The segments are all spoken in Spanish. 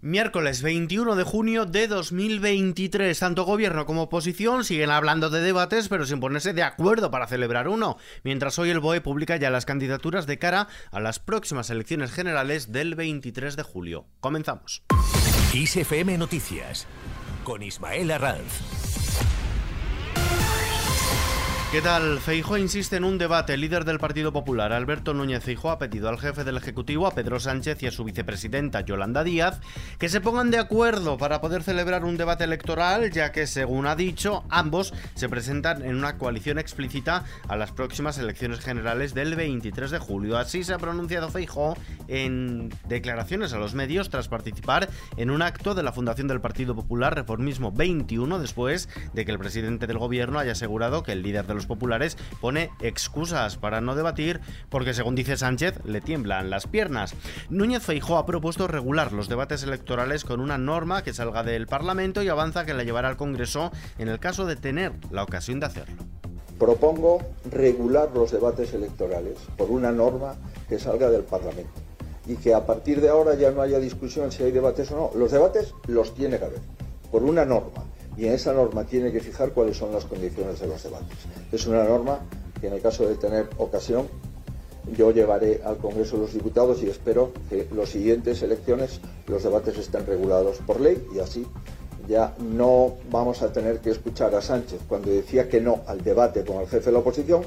Miércoles 21 de junio de 2023. Tanto gobierno como oposición siguen hablando de debates, pero sin ponerse de acuerdo para celebrar uno. Mientras hoy el BOE publica ya las candidaturas de cara a las próximas elecciones generales del 23 de julio. Comenzamos. ISFM Noticias con Ismael Arranz. ¿Qué tal? Feijó insiste en un debate. El líder del Partido Popular, Alberto Núñez Feijó, ha pedido al jefe del Ejecutivo, a Pedro Sánchez y a su vicepresidenta, Yolanda Díaz, que se pongan de acuerdo para poder celebrar un debate electoral, ya que, según ha dicho, ambos se presentan en una coalición explícita a las próximas elecciones generales del 23 de julio. Así se ha pronunciado Feijó en declaraciones a los medios tras participar en un acto de la Fundación del Partido Popular Reformismo 21, después de que el presidente del gobierno haya asegurado que el líder del los populares pone excusas para no debatir porque, según dice Sánchez, le tiemblan las piernas. Núñez Feijó ha propuesto regular los debates electorales con una norma que salga del Parlamento y avanza que la llevará al Congreso en el caso de tener la ocasión de hacerlo. Propongo regular los debates electorales por una norma que salga del Parlamento y que a partir de ahora ya no haya discusión si hay debates o no. Los debates los tiene que haber por una norma y en esa norma tiene que fijar cuáles son las condiciones de los debates. Es una norma que en el caso de tener ocasión yo llevaré al Congreso de los Diputados y espero que las siguientes elecciones los debates estén regulados por ley y así ya no vamos a tener que escuchar a Sánchez cuando decía que no al debate con el jefe de la oposición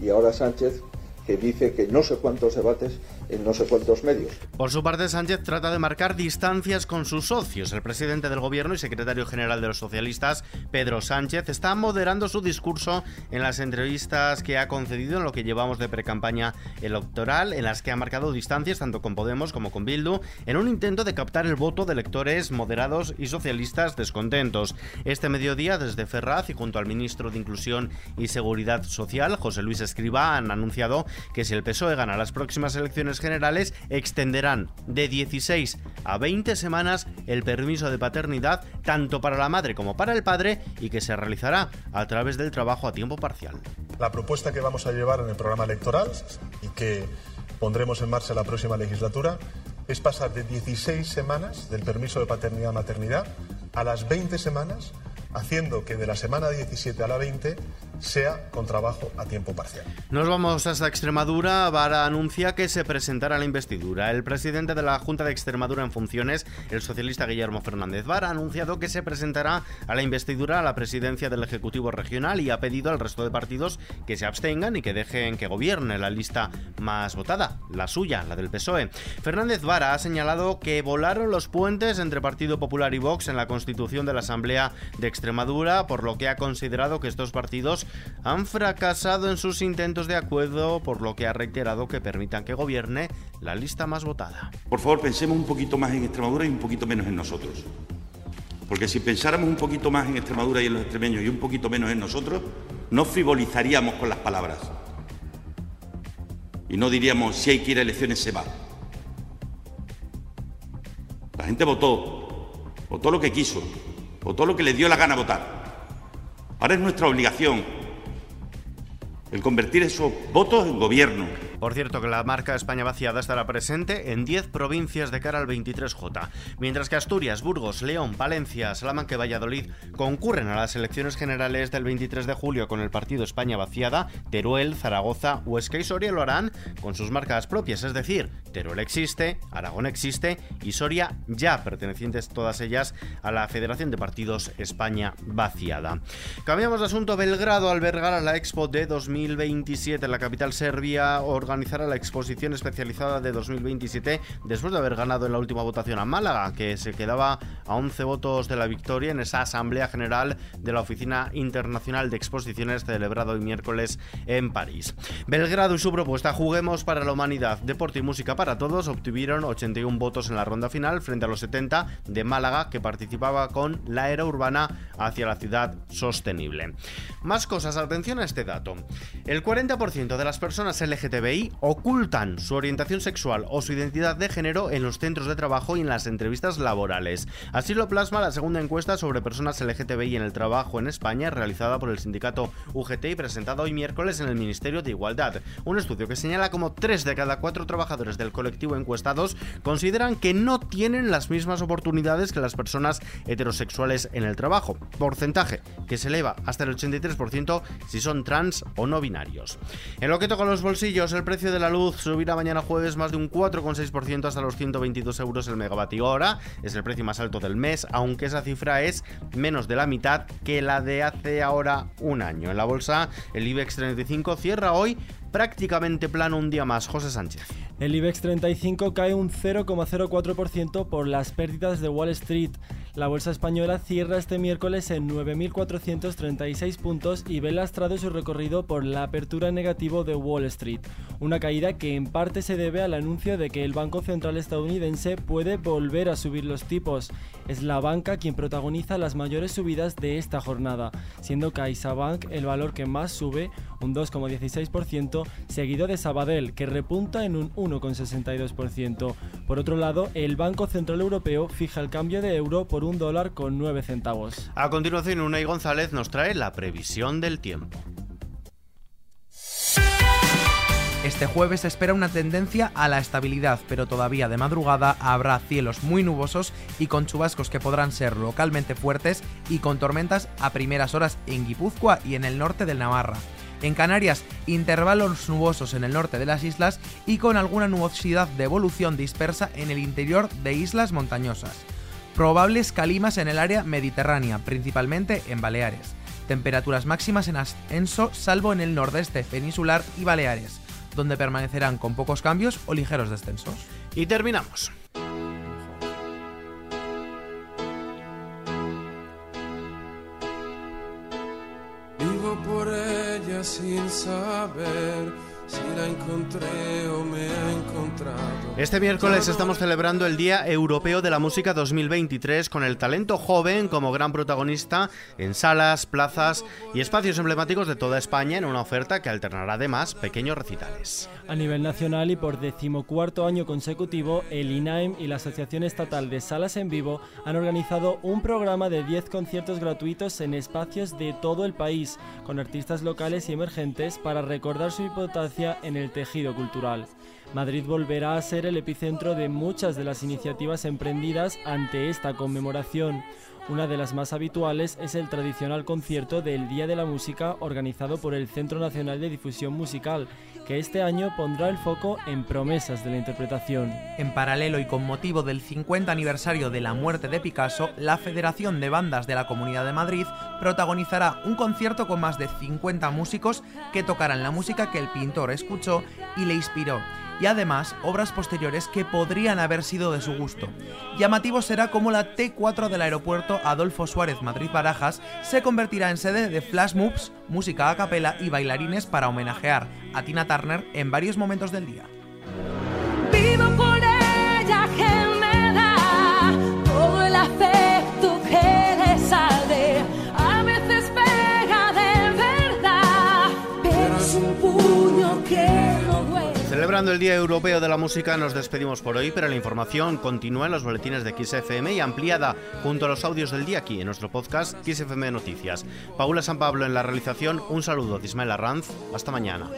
y ahora Sánchez que dice que no sé cuántos debates en no sé cuántos medios. Por su parte, Sánchez trata de marcar distancias con sus socios. El presidente del gobierno y secretario general de los socialistas, Pedro Sánchez, está moderando su discurso en las entrevistas que ha concedido en lo que llevamos de precampaña electoral, en las que ha marcado distancias tanto con Podemos como con Bildu, en un intento de captar el voto de electores moderados y socialistas descontentos. Este mediodía, desde Ferraz y junto al ministro de Inclusión y Seguridad Social, José Luis Escriba, han anunciado que si el PSOE gana las próximas elecciones generales, extenderán de 16 a 20 semanas el permiso de paternidad tanto para la madre como para el padre y que se realizará a través del trabajo a tiempo parcial. La propuesta que vamos a llevar en el programa electoral y que pondremos en marcha la próxima legislatura es pasar de 16 semanas del permiso de paternidad-maternidad a las 20 semanas haciendo que de la semana 17 a la 20 sea con trabajo a tiempo parcial. Nos vamos hasta Extremadura. Vara anuncia que se presentará la investidura. El presidente de la Junta de Extremadura en funciones, el socialista Guillermo Fernández Vara, ha anunciado que se presentará a la investidura a la presidencia del Ejecutivo Regional y ha pedido al resto de partidos que se abstengan y que dejen que gobierne la lista más votada, la suya, la del PSOE. Fernández Vara ha señalado que volaron los puentes entre Partido Popular y Vox en la constitución de la Asamblea de Extremadura, por lo que ha considerado que estos partidos han fracasado en sus intentos de acuerdo, por lo que ha reiterado que permitan que gobierne la lista más votada. Por favor, pensemos un poquito más en Extremadura y un poquito menos en nosotros. Porque si pensáramos un poquito más en Extremadura y en los extremeños y un poquito menos en nosotros, no frivolizaríamos con las palabras. Y no diríamos, si hay que ir a elecciones, se va. La gente votó, votó lo que quiso, votó lo que le dio la gana votar. Ahora es nuestra obligación el convertir esos votos en gobierno. Por cierto, que la marca España vaciada estará presente en 10 provincias de cara al 23J, mientras que Asturias, Burgos, León, Valencia, Salamanca y Valladolid concurren a las elecciones generales del 23 de julio con el partido España vaciada, Teruel, Zaragoza, Huesca y Soria lo harán con sus marcas propias, es decir, Teruel existe, Aragón existe y Soria ya pertenecientes todas ellas a la Federación de Partidos España vaciada. Cambiamos de asunto, Belgrado albergará la Expo de 2027 en la capital serbia organizará la exposición especializada de 2027 después de haber ganado en la última votación a Málaga, que se quedaba a 11 votos de la victoria en esa Asamblea General de la Oficina Internacional de Exposiciones celebrado el miércoles en París. Belgrado y su propuesta Juguemos para la Humanidad, Deporte y Música para Todos obtuvieron 81 votos en la ronda final frente a los 70 de Málaga que participaba con la era urbana hacia la ciudad sostenible. Más cosas, atención a este dato. El 40% de las personas LGTBI ocultan su orientación sexual o su identidad de género en los centros de trabajo y en las entrevistas laborales. Así lo plasma la segunda encuesta sobre personas LGTBI en el trabajo en España realizada por el sindicato UGT y presentada hoy miércoles en el Ministerio de Igualdad. Un estudio que señala como 3 de cada 4 trabajadores del colectivo encuestados consideran que no tienen las mismas oportunidades que las personas heterosexuales en el trabajo, porcentaje que se eleva hasta el 83% si son trans o no binarios. En lo que toca los bolsillos, el precio de la luz subirá mañana jueves más de un 4,6% hasta los 122 euros el megavatio hora, es el precio más alto del mes, aunque esa cifra es menos de la mitad que la de hace ahora un año. En la bolsa, el IBEX 35 cierra hoy prácticamente plano un día más. José Sánchez. El IBEX 35 cae un 0,04% por las pérdidas de Wall Street. La bolsa española cierra este miércoles en 9.436 puntos y ve lastrado su recorrido por la apertura negativo de Wall Street, una caída que en parte se debe al anuncio de que el Banco Central estadounidense puede volver a subir los tipos. Es la banca quien protagoniza las mayores subidas de esta jornada, siendo CaixaBank el valor que más sube, un 2,16%, seguido de Sabadell, que repunta en un 1,62%. Por otro lado, el Banco Central Europeo fija el cambio de euro por un dólar con 9 centavos. A continuación, Unai González nos trae la previsión del tiempo. Este jueves se espera una tendencia a la estabilidad, pero todavía de madrugada habrá cielos muy nubosos y con chubascos que podrán ser localmente fuertes y con tormentas a primeras horas en Guipúzcoa y en el norte del Navarra. En Canarias, intervalos nubosos en el norte de las islas y con alguna nubosidad de evolución dispersa en el interior de islas montañosas. Probables calimas en el área mediterránea, principalmente en Baleares. Temperaturas máximas en ascenso salvo en el nordeste peninsular y Baleares donde permanecerán con pocos cambios o ligeros descensos. Y terminamos. Saber si la encontré o me ha encontrado. Este miércoles estamos celebrando el Día Europeo de la Música 2023 con el talento joven como gran protagonista en salas, plazas y espacios emblemáticos de toda España en una oferta que alternará además pequeños recitales. A nivel nacional y por decimocuarto año consecutivo, el INAEM y la Asociación Estatal de Salas en Vivo han organizado un programa de 10 conciertos gratuitos en espacios de todo el país, con artistas locales y emergentes para recordar su importancia en el tejido cultural. Madrid volverá a ser el epicentro de muchas de las iniciativas emprendidas ante esta conmemoración. Una de las más habituales es el tradicional concierto del Día de la Música organizado por el Centro Nacional de Difusión Musical, que este año pondrá el foco en promesas de la interpretación. En paralelo y con motivo del 50 aniversario de la muerte de Picasso, la Federación de Bandas de la Comunidad de Madrid protagonizará un concierto con más de 50 músicos que tocarán la música que el pintor escuchó y le inspiró y además obras posteriores que podrían haber sido de su gusto. Llamativo será como la T4 del aeropuerto Adolfo Suárez Madrid-Barajas se convertirá en sede de flash moves, música a capela y bailarines para homenajear a Tina Turner en varios momentos del día. Celebrando el Día Europeo de la Música nos despedimos por hoy, pero la información continúa en los boletines de XFM y ampliada junto a los audios del día aquí en nuestro podcast XFM Noticias. Paula San Pablo en la realización, un saludo de Ismael Arranz, hasta mañana.